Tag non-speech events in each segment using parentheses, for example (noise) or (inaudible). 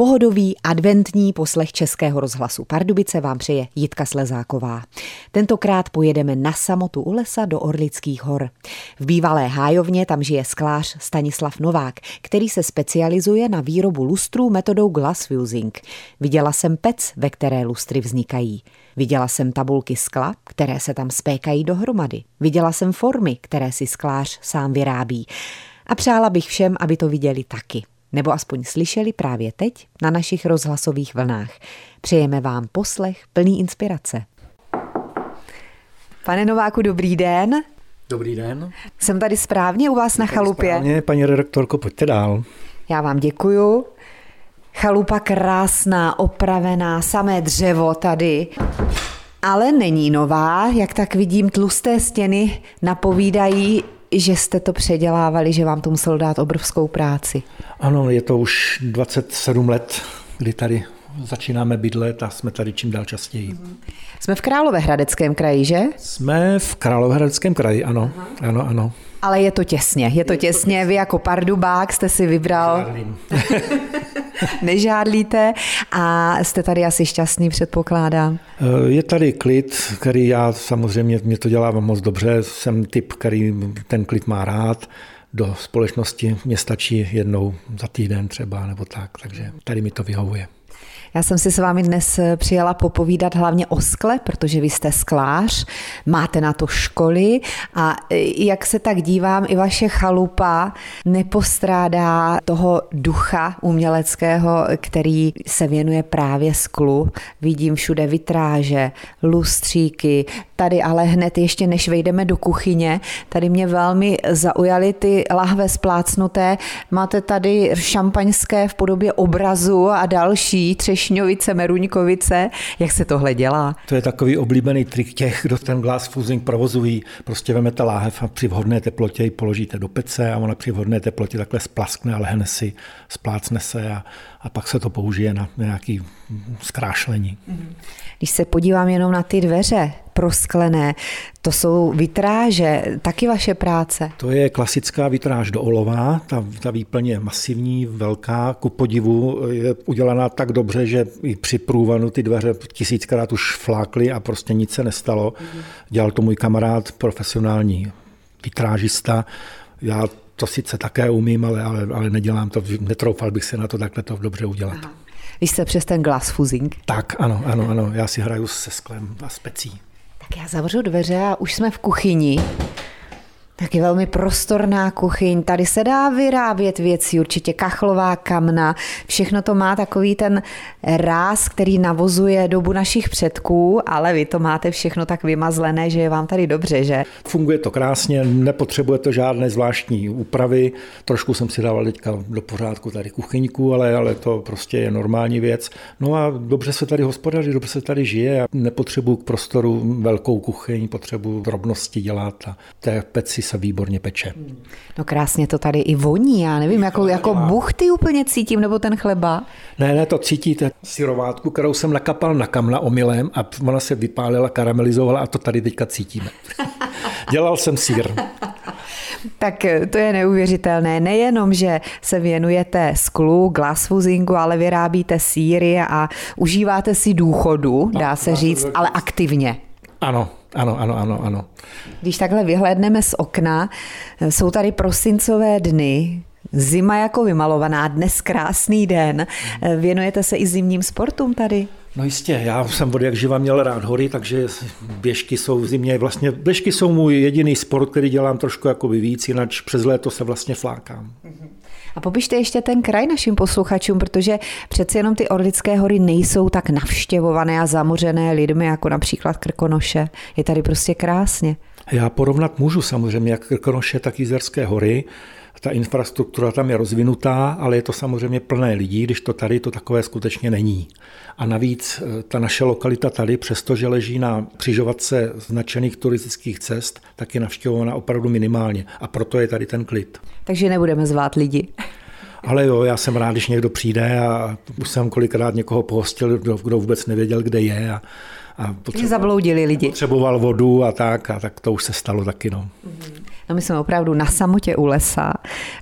Pohodový adventní poslech Českého rozhlasu Pardubice vám přeje Jitka Slezáková. Tentokrát pojedeme na samotu u lesa do Orlických hor. V bývalé hájovně tam žije sklář Stanislav Novák, který se specializuje na výrobu lustrů metodou glass fusing. Viděla jsem pec, ve které lustry vznikají. Viděla jsem tabulky skla, které se tam spékají dohromady. Viděla jsem formy, které si sklář sám vyrábí. A přála bych všem, aby to viděli taky nebo aspoň slyšeli právě teď na našich rozhlasových vlnách. Přejeme vám poslech plný inspirace. Pane Nováku, dobrý den. Dobrý den. Jsem tady správně u vás na chalupě? Správně, paní redaktorko, pojďte dál. Já vám děkuju. Chalupa krásná, opravená, samé dřevo tady. Ale není nová, jak tak vidím, tlusté stěny napovídají, že jste to předělávali, že vám to muselo dát obrovskou práci. Ano, je to už 27 let, kdy tady začínáme bydlet a jsme tady čím dál častěji. Jsme v Královéhradeckém kraji, že? Jsme v Královéhradeckém kraji, ano, Aha. ano, ano. Ale je to těsně, je to je těsně. To Vy jako pardubák jste si vybral. (laughs) Nežádlíte a jste tady asi šťastný, předpokládám. Eh, je tady klid, který já samozřejmě, mě to dělá moc dobře. Jsem typ, který ten klid má rád do společnosti mě stačí jednou za týden třeba nebo tak, takže tady mi to vyhovuje. Já jsem si s vámi dnes eh, přijela popovídat hlavně o skle, protože vy jste sklář, máte na to školy a eh, jak se tak dívám, i vaše chalupa nepostrádá toho ducha uměleckého, který se věnuje právě sklu. Vidím všude vitráže, lustříky, tady ale hned ještě než vejdeme do kuchyně, tady mě velmi zaujaly ty lahve splácnuté. Máte tady šampaňské v podobě obrazu a další, třešňovice, meruňkovice. Jak se tohle dělá? To je takový oblíbený trik těch, kdo ten glass fusing provozují. Prostě vemete láhev a při vhodné teplotě ji položíte do pece a ona při vhodné teplotě takhle splaskne a lehne si, splácne se a, a pak se to použije na nějaký zkrášlení. Když se podívám jenom na ty dveře, prosklené. To jsou vitráže, taky vaše práce? To je klasická vitráž do olova, ta, ta výplň je masivní, velká, ku podivu je udělaná tak dobře, že i při průvanu ty dveře tisíckrát už flákly a prostě nic se nestalo. Dělal to můj kamarád, profesionální vitrážista. Já to sice také umím, ale, ale, ale nedělám to, netroufal bych se na to takhle to dobře udělat. Aha. Vy jste přes ten glass fusing? Tak, ano, ano, ano. Já si hraju se sklem a specí. Tak já zavřu dveře a už jsme v kuchyni. Taky velmi prostorná kuchyň. Tady se dá vyrábět věci, určitě kachlová kamna. Všechno to má takový ten ráz, který navozuje dobu našich předků, ale vy to máte všechno tak vymazlené, že je vám tady dobře, že? Funguje to krásně, nepotřebuje to žádné zvláštní úpravy. Trošku jsem si dával teďka do pořádku tady kuchyňku, ale, ale to prostě je normální věc. No a dobře se tady hospodaří, dobře se tady žije. Nepotřebuji k prostoru velkou kuchyň, potřebuji drobnosti dělat a té peci se výborně peče. No krásně to tady i voní, já nevím, jako, jako buchty úplně cítím, nebo ten chleba? Ne, ne, to cítíte. Syrovátku, kterou jsem nakapal na kamna omylem a ona se vypálila, karamelizovala a to tady teďka cítíme. (laughs) Dělal jsem sír. (laughs) Tak to je neuvěřitelné. Nejenom, že se věnujete sklu, glasfuzingu, ale vyrábíte síry a užíváte si důchodu, dá se říct, ale aktivně. Ano, ano, ano, ano, ano. Když takhle vyhlédneme z okna, jsou tady prosincové dny, zima jako vymalovaná, dnes krásný den. Věnujete se i zimním sportům tady? No jistě, já jsem od jak živa měl rád hory, takže běžky jsou v zimě. Vlastně běžky jsou můj jediný sport, který dělám trošku jako víc, jinak přes léto se vlastně flákám. Mm-hmm. A popište ještě ten kraj našim posluchačům, protože přeci jenom ty Orlické hory nejsou tak navštěvované a zamořené lidmi, jako například Krkonoše. Je tady prostě krásně. Já porovnat můžu samozřejmě jak Krkonoše, tak Jizerské hory. Ta infrastruktura tam je rozvinutá, ale je to samozřejmě plné lidí, když to tady to takové skutečně není. A navíc eh, ta naše lokalita tady, přestože leží na křižovatce značených turistických cest, tak je navštěvovaná opravdu minimálně. A proto je tady ten klid. Takže nebudeme zvát lidi. Ale jo, já jsem rád, když někdo přijde a už jsem kolikrát někoho pohostil, kdo, kdo vůbec nevěděl, kde je. A, a potřeboval, zabloudili lidi. Potřeboval vodu a tak, a tak to už se stalo taky. No. No my jsme opravdu na samotě u lesa,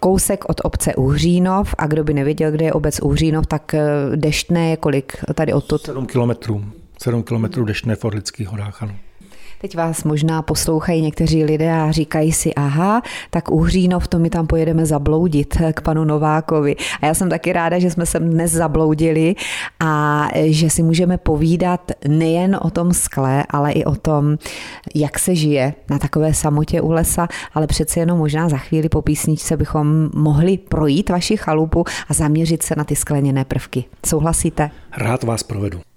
kousek od obce Uhřínov a kdo by nevěděl, kde je obec Uhřínov, tak eh, deštné je kolik tady odtud? 7 kilometrů. 7 kilometrů deštné v Orlických horách, ano. Teď vás možná poslouchají někteří lidé a říkají si, aha, tak u Hřínov to my tam pojedeme zabloudit k panu Novákovi. A já jsem taky ráda, že jsme se dnes zabloudili a že si můžeme povídat nejen o tom skle, ale i o tom, jak se žije na takové samotě u lesa, ale přece jenom možná za chvíli po písničce bychom mohli projít vaši chalupu a zaměřit se na ty skleněné prvky. Souhlasíte? Rád vás provedu.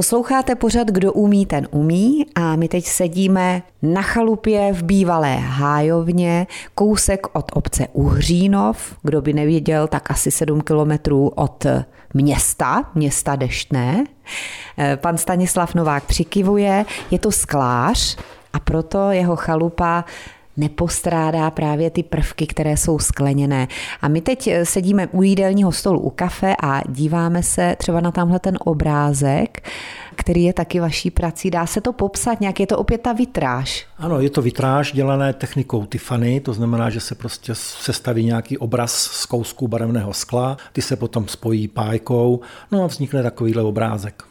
Posloucháte pořad Kdo umí, ten umí a my teď sedíme na chalupě v bývalé Hájovně, kousek od obce Uhřínov, kdo by nevěděl, tak asi 7 kilometrů od města, města Deštné. Eh, pan Stanislav Novák přikivuje, je to sklář a proto jeho chalupa nepostrádá právě ty prvky, které jsou skleněné. A my teď eh, sedíme u jídelního stolu u kafe a díváme se třeba na tamhle ten obrázek, který je taky vaší prací. Dá se to popsat nějak? Je to opět ta vitráž? Ano, je to vitráž dělané technikou Tiffany, to znamená, že se prostě sestaví nějaký obraz z kousků barevného skla, ty se potom spojí pájkou, no a vznikne takovýhle obrázek.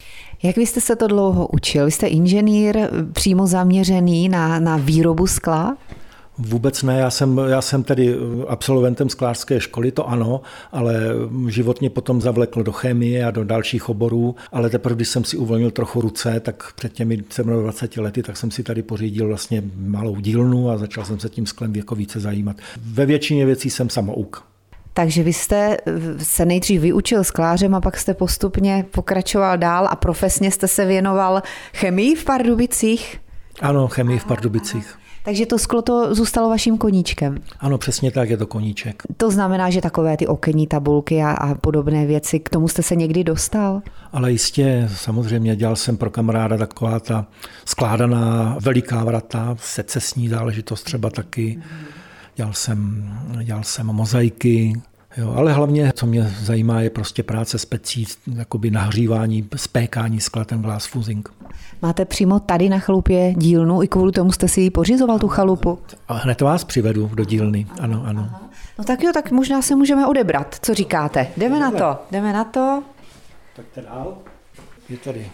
Jak vy jste se to dlouho učil? Vy jste inženýr přímo zaměřený na, na výrobu skla? Vůbec ne, já jsem, já jsem tedy absolventem sklářské školy, to ano, ale život mě potom zavlekl do chemie a do dalších oborů, ale teprve, když jsem si uvolnil trochu ruce, tak před těmi 27 lety, tak jsem si tady pořídil vlastně malou dílnu a začal jsem se tím sklem jako více zajímat. Ve většině věcí jsem samouk. Takže vy jste se nejdřív vyučil sklářem a pak jste postupně pokračoval dál a profesně jste se věnoval chemii v Pardubicích? Ano, chemii v Pardubicích. Takže to sklo to zůstalo vaším koníčkem. Ano, přesně tak, je to koníček. To znamená, že takové ty okenní tabulky a, a podobné věci, k tomu jste se někdy dostal? Ale jistě, samozřejmě, dělal jsem pro kamaráda taková ta skládaná veliká vrata, secesní záležitost třeba taky. Dělal jsem, dělal jsem mozaiky, Jo, ale hlavně, co mě zajímá, je prostě práce s pecí, jakoby nahřívání, spékání skla, ten glass fusing. Máte přímo tady na chalupě dílnu, i kvůli tomu jste si ji pořizoval, tu chalupu? A hned vás přivedu do dílny, ano, ano. No tak jo, tak možná se můžeme odebrat. Co říkáte? Jdeme na to, jdeme na to. Tak dál. Je tady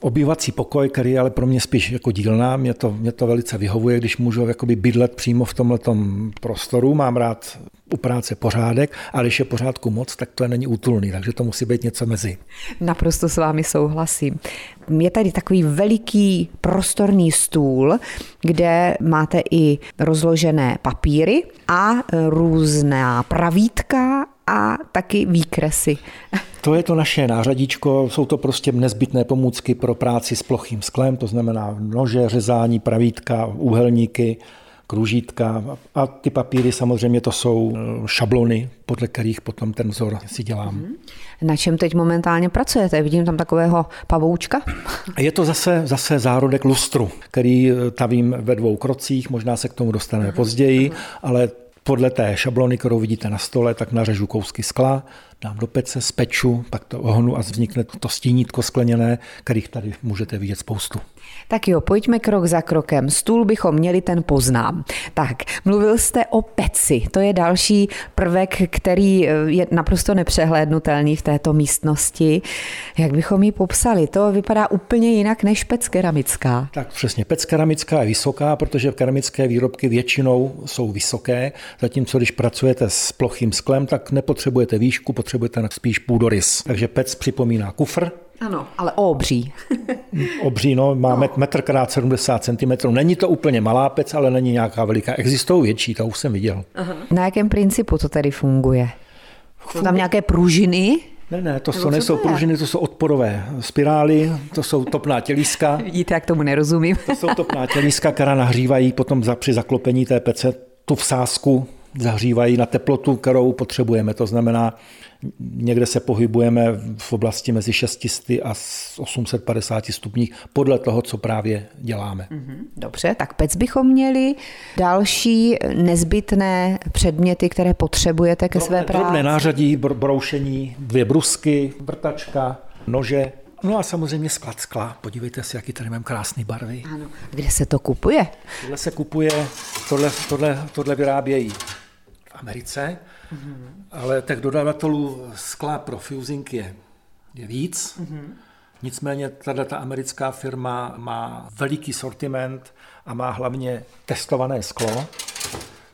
obývací pokoj, který je ale pro mě spíš jako dílná. Mě to, mě to velice vyhovuje, když můžu jakoby bydlet přímo v tomto prostoru. Mám rád u práce pořádek, ale když je pořádku moc, tak to není útulný, takže to musí být něco mezi. Naprosto s vámi souhlasím. Je tady takový veliký prostorný stůl, kde máte i rozložené papíry a různá pravítka a taky výkresy. To je to naše nářadíčko, jsou to prostě nezbytné pomůcky pro práci s plochým sklem, to znamená nože, řezání, pravítka, úhelníky, kružítka a ty papíry samozřejmě to jsou eh, šablony, podle kterých potom ten vzor si dělám. Na čem teď momentálně pracujete? Vidím tam takového pavoučka. (laughs) Je to zase, zase zárodek lustru, který eh, tavím ve dvou krocích, možná se k tomu dostaneme později, ale podle té šablony, kterou vidíte na stole, tak nařežu kousky skla, dám do pece, speču, pak to ohnu a vznikne to stínítko skleněné, kterých tady můžete vidět spoustu. Tak jo, pojďme krok za krokem. Stůl bychom měli, ten poznám. Tak, mluvil jste o peci. To je další prvek, který eh, je naprosto nepřehlédnutelný v této místnosti. Jak bychom ji popsali? To vypadá úplně jinak než pec keramická. Tak přesně, pec keramická je vysoká, protože keramické výrobky většinou jsou vysoké, zatímco když pracujete s plochým sklem, tak nepotřebujete výšku, potřebujete spíš půdorys. Takže pec připomíná kufr, ano, ale obří. (laughs) obří, no, máme no. metr krát 70 cm. Není to úplně malá pec, ale není nějaká veliká. Existují větší, to už jsem viděl. Aha. Na jakém principu to tady funguje? Jsou tam nějaké pružiny? Ne, ne, to jsou, nejsou pružiny, to jsou odporové spirály, to jsou topná tělíska. (laughs) Vidíte, jak tomu nerozumím. to jsou topná tělíska, která nahřívají potom za, při zaklopení té pece tu vsázku, zahřívají na teplotu, kterou potřebujeme. To znamená, Někde se pohybujeme v oblasti mezi 600 a 850 stupních podle toho, co právě děláme. Mhm, dobře, tak pec bychom měli. Další nezbytné předměty, které potřebujete ke své práci? Drobné nářadí, broušení, dvě brusky, vrtačka, nože, No a samozřejmě sklad skla. Podívejte se, jaký tady mám krásné barvy. Ano. Kde se to kupuje? Tohle se kupuje, tohle, tohle, tohle vyrábějí Americe, mm-hmm. ale těch dodavatelů skla pro fusing je, je víc. Mm-hmm. Nicméně tato ta americká firma má veliký sortiment a má hlavně testované sklo,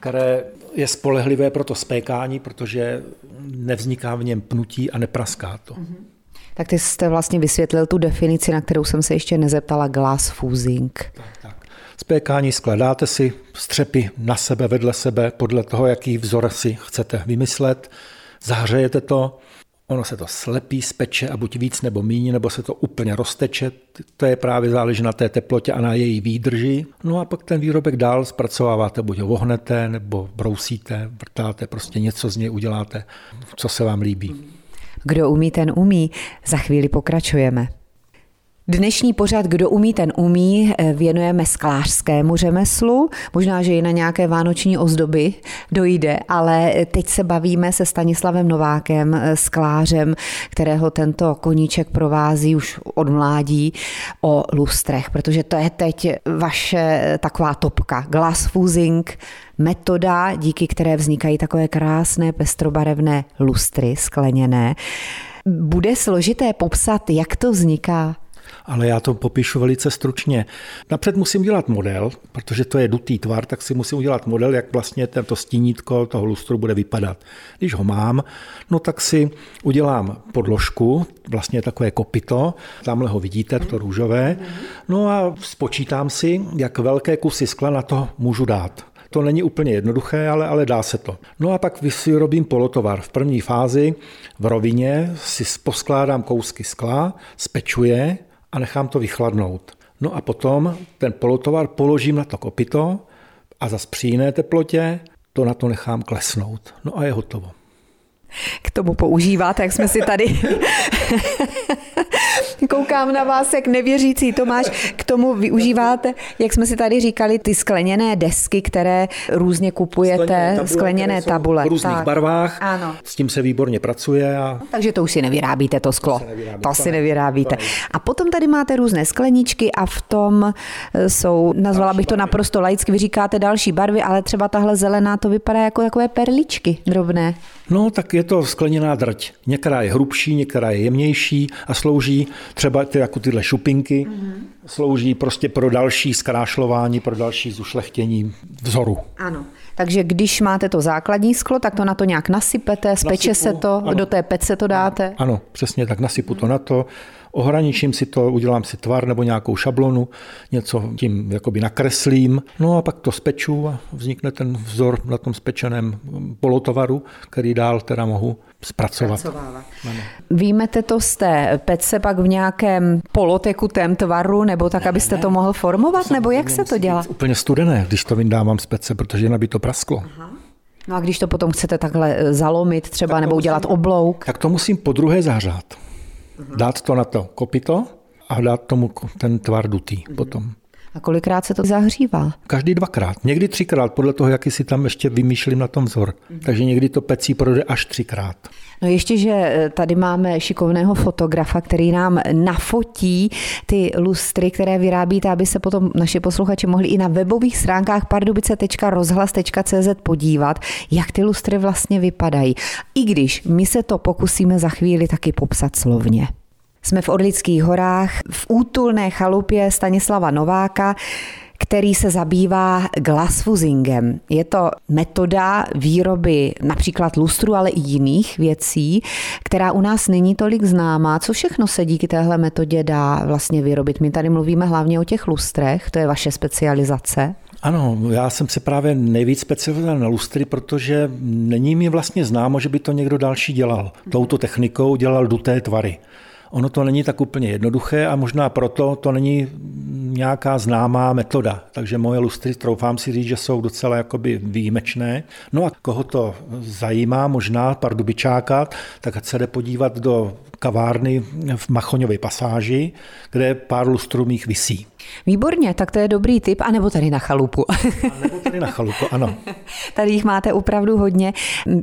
které je spolehlivé pro to spékání, protože nevzniká v něm pnutí a nepraská to. Mm-hmm. Tak ty jste vlastně vysvětlil tu definici, na kterou jsem se ještě nezeptala, glass fusing. Tak, tak. Spékání skladáte si střepy na sebe, vedle sebe, podle toho, jaký vzor si chcete vymyslet, zahřejete to, ono se to slepí, speče a buď víc nebo míň, nebo se to úplně rozteče. To je právě záleží na té teplotě a na její výdrži. No a pak ten výrobek dál zpracováváte, buď ho vohnete, nebo brousíte, vrtáte, prostě něco z něj uděláte, co se vám líbí. Kdo umí, ten umí. Za chvíli pokračujeme. Dnešní pořad Kdo umí, ten umí eh, věnujeme sklářskému řemeslu. Možná, že i na nějaké vánoční ozdoby dojde, ale teď se bavíme se Stanislavem Novákem, eh, sklářem, kterého tento koníček provází už od mládí o lustrech, protože to je teď vaše taková topka. Glass fusing, metoda, díky které vznikají takové krásné pestrobarevné lustry skleněné. Bude složité popsat, jak to vzniká? Ale já to popíšu velice stručně. Napřed musím dělat model, protože to je dutý tvar, tak si musím udělat model, jak vlastně tento stínítko toho lustru bude vypadat. Když ho mám, no tak si udělám podložku, vlastně takové kopito, tamhle ho vidíte, to růžové, no a spočítám si, jak velké kusy skla na to můžu dát. To není úplně jednoduché, ale, ale dá se to. No a pak si robím polotovar. V první fázi v rovině si poskládám kousky skla, spečuje, a nechám to vychladnout. No a potom ten polotovar položím na to kopito a za při jiné teplotě to na to nechám klesnout. No a je hotovo. K tomu používáte, jak jsme si tady (laughs) Koukám na vás, jak nevěřící Tomáš, k tomu využíváte, jak jsme si tady říkali, ty skleněné desky, které různě kupujete, skleněné tabule. Skleněné tabule v různých tak. barvách, ano. s tím se výborně pracuje. A... Takže to už si nevyrábíte, to sklo. To, nevyrábí, to si nevyrábíte. A potom tady máte různé skleničky a v tom e, jsou, nazvala bych to naprosto laicky, vy říkáte další barvy, ale třeba tahle zelená, to vypadá jako takové perličky drobné. No, tak je to skleněná drť. Některá je hrubší, některá je jemnější a slouží třeba ty, jako tyhle šupinky, mm-hmm. slouží prostě pro další zkrášlování, pro další zušlechtění vzoru. Ano. Takže když máte to základní sklo, tak to na to nějak nasypete, speče Nasypu, se to, ano. do té pece to dáte? Ano, přesně tak, nasypu to na to, ohraničím si to, udělám si tvar nebo nějakou šablonu, něco tím jakoby nakreslím, no a pak to speču a vznikne ten vzor na tom spečeném polotovaru, který dál teda mohu zpracovat. Výjmete to z té pece pak v nějakém polotekutém tvaru, nebo tak, ne, abyste ne. to mohl formovat, nebo jak se to dělá? Úplně studené, když to vyndávám z pece, protože jinak by to prasklo. Aha. No a když to potom chcete takhle zalomit třeba, tak nebo udělat musím, oblouk? Tak to musím po druhé zahřát. Dát to na to kopito a dát tomu ten tvar dutý uh-huh. potom. A kolikrát se to zahřívá? Každý dvakrát, někdy třikrát, podle toho, jaký si tam ještě vymýšlím na tom vzor. Mm. Takže někdy to pecí projde až třikrát. No ještě, že eh, tady máme šikovného fotografa, který nám nafotí ty lustry, které vyrábíte, aby se potom naši posluchači mohli i na webových stránkách pardubice.rozhlas.cz podívat, jak ty lustry vlastně vypadají. I když my se to pokusíme za chvíli taky popsat slovně. Jsme v Orlických horách v útulné chalupě Stanislava Nováka, který se zabývá glasfusingem. Je to metoda výroby například lustru, ale i jiných věcí, která u nás není tolik známá. Co všechno se díky téhle metodě dá vlastně vyrobit? My tady mluvíme hlavně o těch lustrech, to je vaše specializace. Ano, já jsem se právě nejvíc specializoval na lustry, protože není mi vlastně známo, že by to někdo další dělal. Touto technikou dělal duté tvary. Ono to není tak úplně jednoduché a možná proto to není nějaká známá metoda. Takže moje lustry, troufám si říct, že jsou docela jakoby výjimečné. No a koho to zajímá, možná pardubičáka, tak se jde podívat do kavárny v Machoňově pasáži, kde pár lustrů mých visí. Výborně, tak to je dobrý tip, anebo tady na chalupu. A nebo tady na chalupu, ano. (laughs) Tady jich máte opravdu hodně.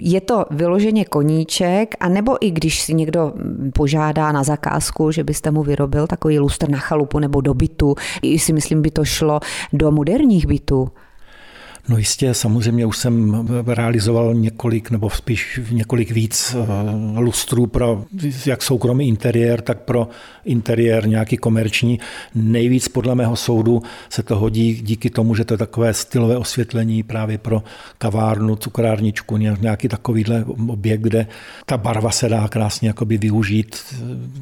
Je to vyloženě koníček, anebo i když si někdo požádá na zakázku, že byste mu vyrobil takový lustr na chalupu nebo do bytu, i si myslím, by to šlo do moderních bytů. No jistě, samozřejmě už jsem realizoval několik nebo spíš několik víc eh, lustrů pro jak soukromý interiér, tak pro interiér nějaký komerční. Nejvíc podle mého soudu se to hodí díky tomu, že to je takové stylové osvětlení právě pro kavárnu, cukrárničku, nějaký takovýhle objekt, kde ta barva se dá krásně jakoby využít.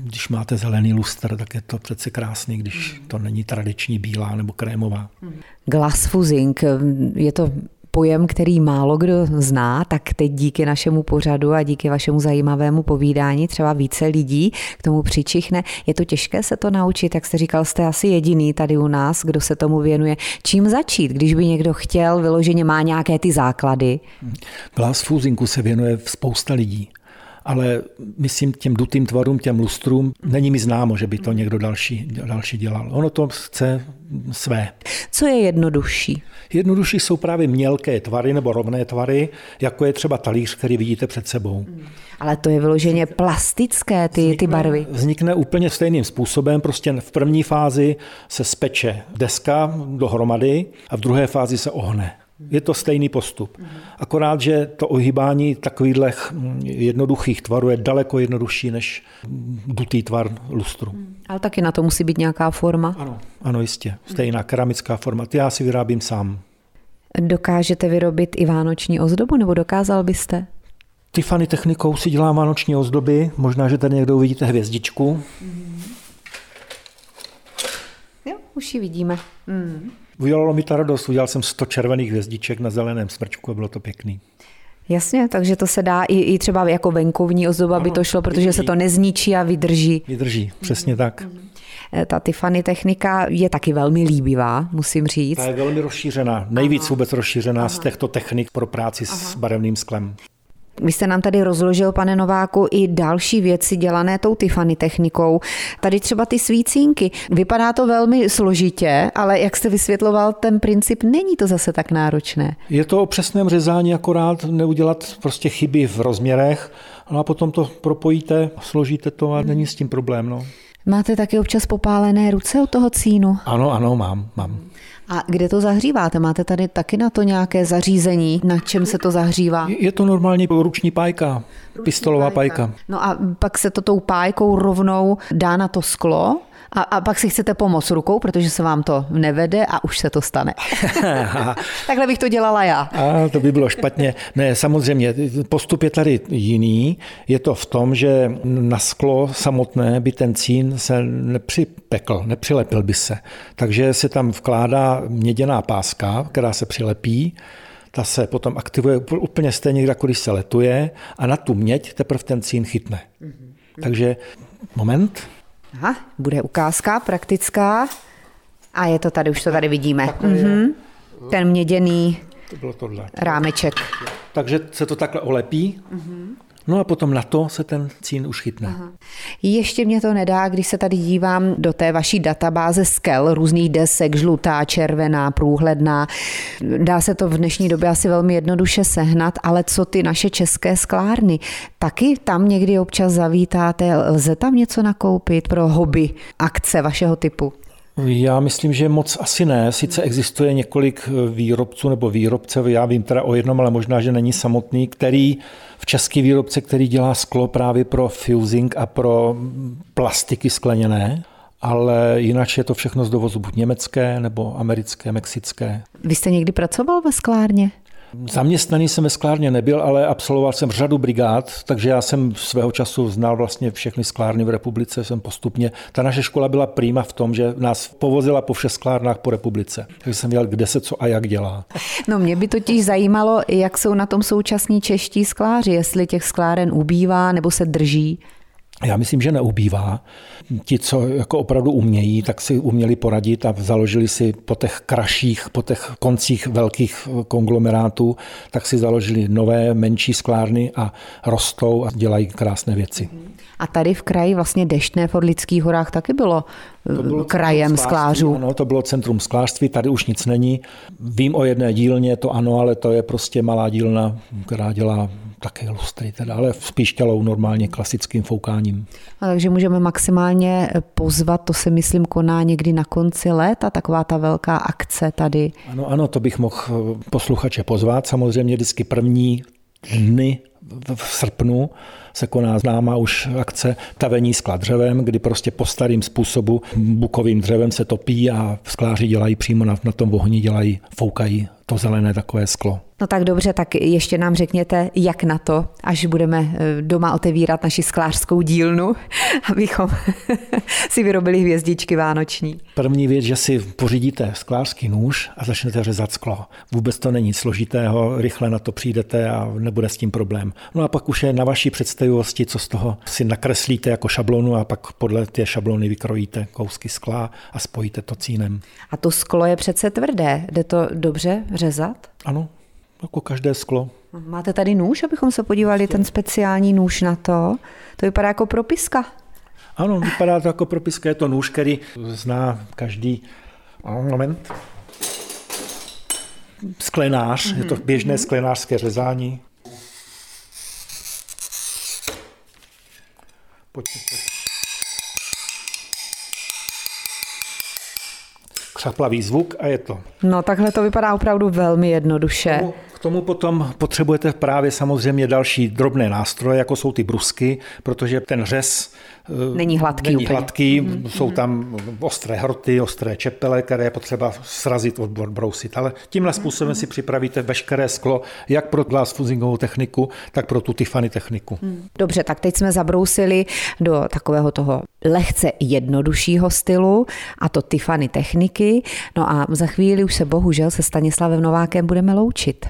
Když máte zelený lustr, tak je to přece krásný, když to není tradiční bílá nebo krémová. Glass fusing, je to pojem, který málo kdo zná, tak teď díky našemu pořadu a díky vašemu zajímavému povídání třeba více lidí k tomu přičichne. Je to těžké se to naučit, jak jste říkal, jste asi jediný tady u nás, kdo se tomu věnuje. Čím začít, když by někdo chtěl, vyloženě má nějaké ty základy? Glass fusingu se věnuje spousta lidí ale myslím těm dutým tvarům, těm lustrům, není mi známo, že by to někdo další, další dělal. Ono to chce své. Co je jednodušší? Jednodušší jsou právě mělké tvary nebo rovné tvary, jako je třeba talíř, který vidíte před sebou. Ale to je vyloženě plastické, ty, vznikne, ty barvy. Vznikne úplně stejným způsobem, prostě v první fázi se speče deska dohromady a v druhé fázi se ohne. Je to stejný postup. Akorát, že to ohýbání takových jednoduchých tvarů je daleko jednodušší než dutý tvar lustru. Ale taky na to musí být nějaká forma. Ano, ano jistě. Stejná keramická forma. Ty já si vyrábím sám. Dokážete vyrobit i vánoční ozdobu, nebo dokázal byste? Tiffany technikou si dělám vánoční ozdoby. Možná, že tady někdo uvidíte hvězdičku. Jo, už ji vidíme. Mm. Udělalo mi to radost, udělal jsem 100 červených hvězdiček na zeleném smrčku a bylo to pěkný. Jasně, takže to se dá i, i třeba jako venkovní ozdoba ano, by to šlo, protože vydrží. se to nezničí a vydrží. Vydrží, přesně mm. tak. Mm. Ta Tiffany technika je taky velmi líbivá, musím říct. Ta je velmi rozšířená, nejvíc Aha. vůbec rozšířená Aha. z těchto technik pro práci Aha. s barevným sklem. Vy jste nám tady rozložil, pane Nováku, i další věci dělané tou Tiffany technikou. Tady třeba ty svícínky. Vypadá to velmi složitě, ale jak jste vysvětloval, ten princip není to zase tak náročné. Je to o přesném řezání, akorát neudělat prostě chyby v rozměrech, no a potom to propojíte, složíte to a není s tím problém. No. Máte taky občas popálené ruce od toho cínu? Ano, ano, mám, mám. A kde to zahříváte? Máte tady taky na to nějaké zařízení? Na čem se to zahřívá? Je to normálně ruční pájka, ruční pistolová pájka. pájka. No a pak se to tou pájkou rovnou dá na to sklo? A, a pak si chcete pomoct rukou, protože se vám to nevede a už se to stane. (laughs) Takhle bych to dělala já. A to by bylo špatně. Ne, samozřejmě, postup je tady jiný. Je to v tom, že na sklo samotné by ten cín se nepřipekl, nepřilepil by se. Takže se tam vkládá měděná páska, která se přilepí ta se potom aktivuje úplně stejně, jako když se letuje a na tu měď teprve ten cín chytne. Mm-hmm. Takže moment. Aha, bude ukázka praktická. A je to tady, už to tady vidíme. Mhm. Ten měděný to bylo tohle. rámeček. Takže se to takhle olepí. Mhm. No a potom na to se ten cín už chytne. Aha. Ještě mě to nedá, když se tady dívám do té vaší databáze skel, různých desek, žlutá, červená, průhledná. Dá se to v dnešní době asi velmi jednoduše sehnat, ale co ty naše české sklárny? Taky tam někdy občas zavítáte, lze tam něco nakoupit pro hobby, akce vašeho typu? Já myslím, že moc asi ne. Sice existuje několik výrobců nebo výrobce, já vím teda o jednom, ale možná, že není samotný, který v český výrobce, který dělá sklo právě pro fusing a pro plastiky skleněné, ale jinak je to všechno z dovozu buď německé nebo americké, mexické. Vy jste někdy pracoval ve sklárně? Zaměstnaný jsem ve sklárně nebyl, ale absolvoval jsem řadu brigád, takže já jsem svého času znal vlastně všechny sklárny v republice, jsem postupně. Ta naše škola byla prýma v tom, že nás povozila po všech sklárnách po republice. Takže jsem věděl, kde se co a jak dělá. No mě by totiž zajímalo, jak jsou na tom současní čeští skláři, jestli těch skláren ubývá nebo se drží. Já myslím, že neubývá. Ti, co jako opravdu umějí, tak si uměli poradit a založili si po těch kraších, po těch koncích velkých konglomerátů, tak si založili nové, menší sklárny a rostou a dělají krásné věci. A tady v kraji vlastně Deštné v Orlických horách taky bylo, to bylo krajem sklářů. Ano, to bylo centrum sklářství, tady už nic není. Vím o jedné dílně, to ano, ale to je prostě malá dílna, která dělá také lustry, teda, ale spíš tělou normálně klasickým foukáním. A takže můžeme maximálně pozvat, to se myslím koná někdy na konci léta, taková ta velká akce tady. Ano, ano, to bych mohl posluchače pozvat. Samozřejmě vždycky první dny v srpnu se koná známá už akce tavení skla dřevem, kdy prostě po starým způsobu bukovým dřevem se topí a skláři dělají přímo na, na tom ohni, dělají, foukají to zelené takové sklo. No tak dobře, tak ještě nám řekněte, jak na to, až budeme eh, doma otevírat naši sklářskou dílnu, (laughs) abychom (laughs) si vyrobili hvězdičky vánoční. První věc, že si pořídíte sklářský nůž a začnete řezat sklo. Vůbec to není složitého, rychle na to přijdete a nebude s tím problém. No a pak už je na vaší představivosti, co z toho si nakreslíte jako šablonu a pak podle té šablony vykrojíte kousky skla a spojíte to cínem. A to sklo je přece tvrdé, jde to dobře řezat? Ano, jako každé sklo. Máte tady nůž, abychom se podívali, ten speciální nůž na to? To vypadá jako propiska. Ano, vypadá to jako propiska, je to nůž, který zná každý moment. Sklenář, mm-hmm. je to mhm, běžné mm-hmm. sklenářské řezání. Pojďte. Křaplavý zvuk a je to. No takhle to vypadá opravdu velmi jednoduše. Tomu, k tomu potom potřebujete právě samozřejmě další drobné nástroje, jako jsou ty brusky, protože ten řez není hladký. Není úplně. hladký, mm-hmm. jsou tam ostré hroty, ostré čepele, které je potřeba srazit, odbrousit. Ale tímhle způsobem mm-hmm. si připravíte veškeré sklo, jak pro glass fusingovou techniku, tak pro tu Tiffany techniku. Mm. Dobře, tak teď jsme zabrousili do takového toho lehce jednoduššího stylu, a to Tiffany techniky. No a za chvíli už se bohužel se Stanislavem Novákem budeme loučit.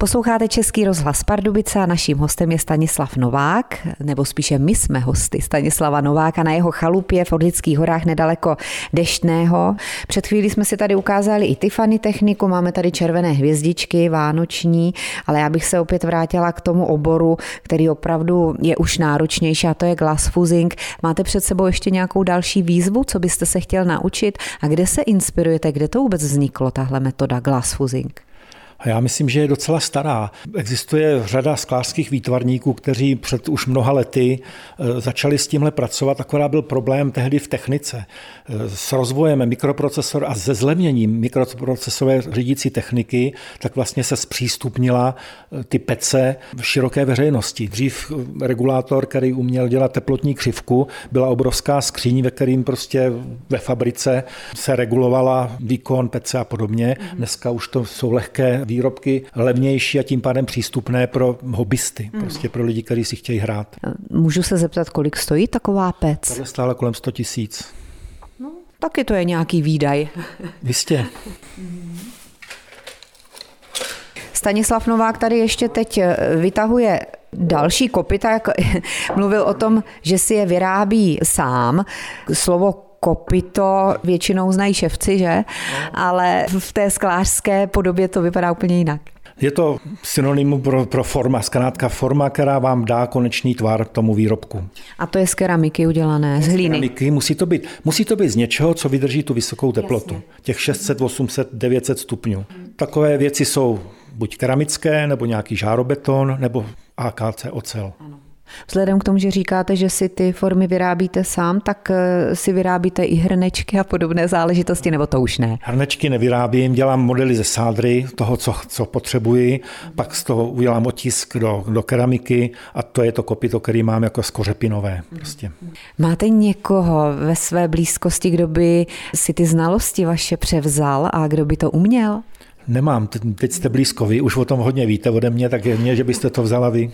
Posloucháte Český rozhlas Pardubice a naším hostem je Stanislav Novák, nebo spíše my jsme hosty Stanislava Nováka na jeho chalupě v Orlických horách nedaleko Deštného. Před chvílí jsme si tady ukázali i Tiffany techniku, máme tady červené hvězdičky vánoční, ale já bych se opět vrátila k tomu oboru, který opravdu je už náročnější a to je glass fusing. Máte před sebou ještě nějakou další výzvu, co byste se chtěl naučit a kde se inspirujete, kde to vůbec vzniklo, tahle metoda glass fusing? A já myslím, že je docela stará. Existuje řada sklářských výtvarníků, kteří před už mnoha lety e, začali s tímhle pracovat, akorát byl problém tehdy v technice. E, s rozvojem mikroprocesor a se zlevněním mikroprocesorové řídící techniky, tak vlastně se zpřístupnila e, ty pece v široké veřejnosti. Dřív regulátor, který uměl dělat teplotní křivku, byla obrovská skříň, ve kterým prostě ve fabrice se regulovala výkon pece a podobně. Dneska už to jsou lehké výrobky levnější a tím pádem přístupné pro hobbysty, hmm. prostě pro lidi, kteří si chtějí hrát. Můžu se zeptat, kolik stojí taková pec? Tady stála kolem 100 tisíc. No, taky to je nějaký výdaj. Jistě. Stanislav Novák tady ještě teď eh, vytahuje další kopita, jak (laughs) mluvil o tom, že si je vyrábí sám. Slovo kopito většinou znají ševci, že? Ale v té sklářské podobě to vypadá úplně jinak. Je to synonym pro, pro forma, zkrátka forma, která vám dá konečný tvar tomu výrobku. A to je z keramiky udělané, z hlíny. Z keramiky musí to být, musí to být z něčeho, co vydrží tu vysokou teplotu. Jasně. Těch 600, 800, 900 stupňů. Takové věci jsou buď keramické, nebo nějaký žárobeton, nebo AKC ocel. Ano. Vzhledem k tomu, že říkáte, že si ty formy vyrábíte sám, tak eh, si vyrábíte i hrnečky a podobné záležitosti, nebo to už ne? Hrnečky nevyrábím, dělám modely ze sádry, toho, co, co potřebuji, pak z toho udělám otisk do, do keramiky a to je to kopito, který mám jako skořepinové. Prostě. Máte někoho ve své blízkosti, kdo by si ty znalosti vaše převzal a kdo by to uměl? Nemám, teď jste blízko vy, už o tom hodně víte ode mě, tak je mě, že byste to vzala vy.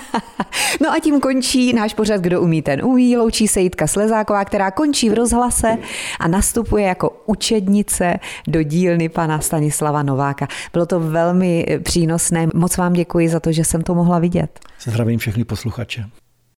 (laughs) no a tím končí náš pořad Kdo umí, ten umí. Loučí se Jitka Slezáková, která končí v rozhlase a nastupuje jako učednice do dílny pana Stanislava Nováka. Bylo to velmi přínosné. Moc vám děkuji za to, že jsem to mohla vidět. Zdravím všechny posluchače.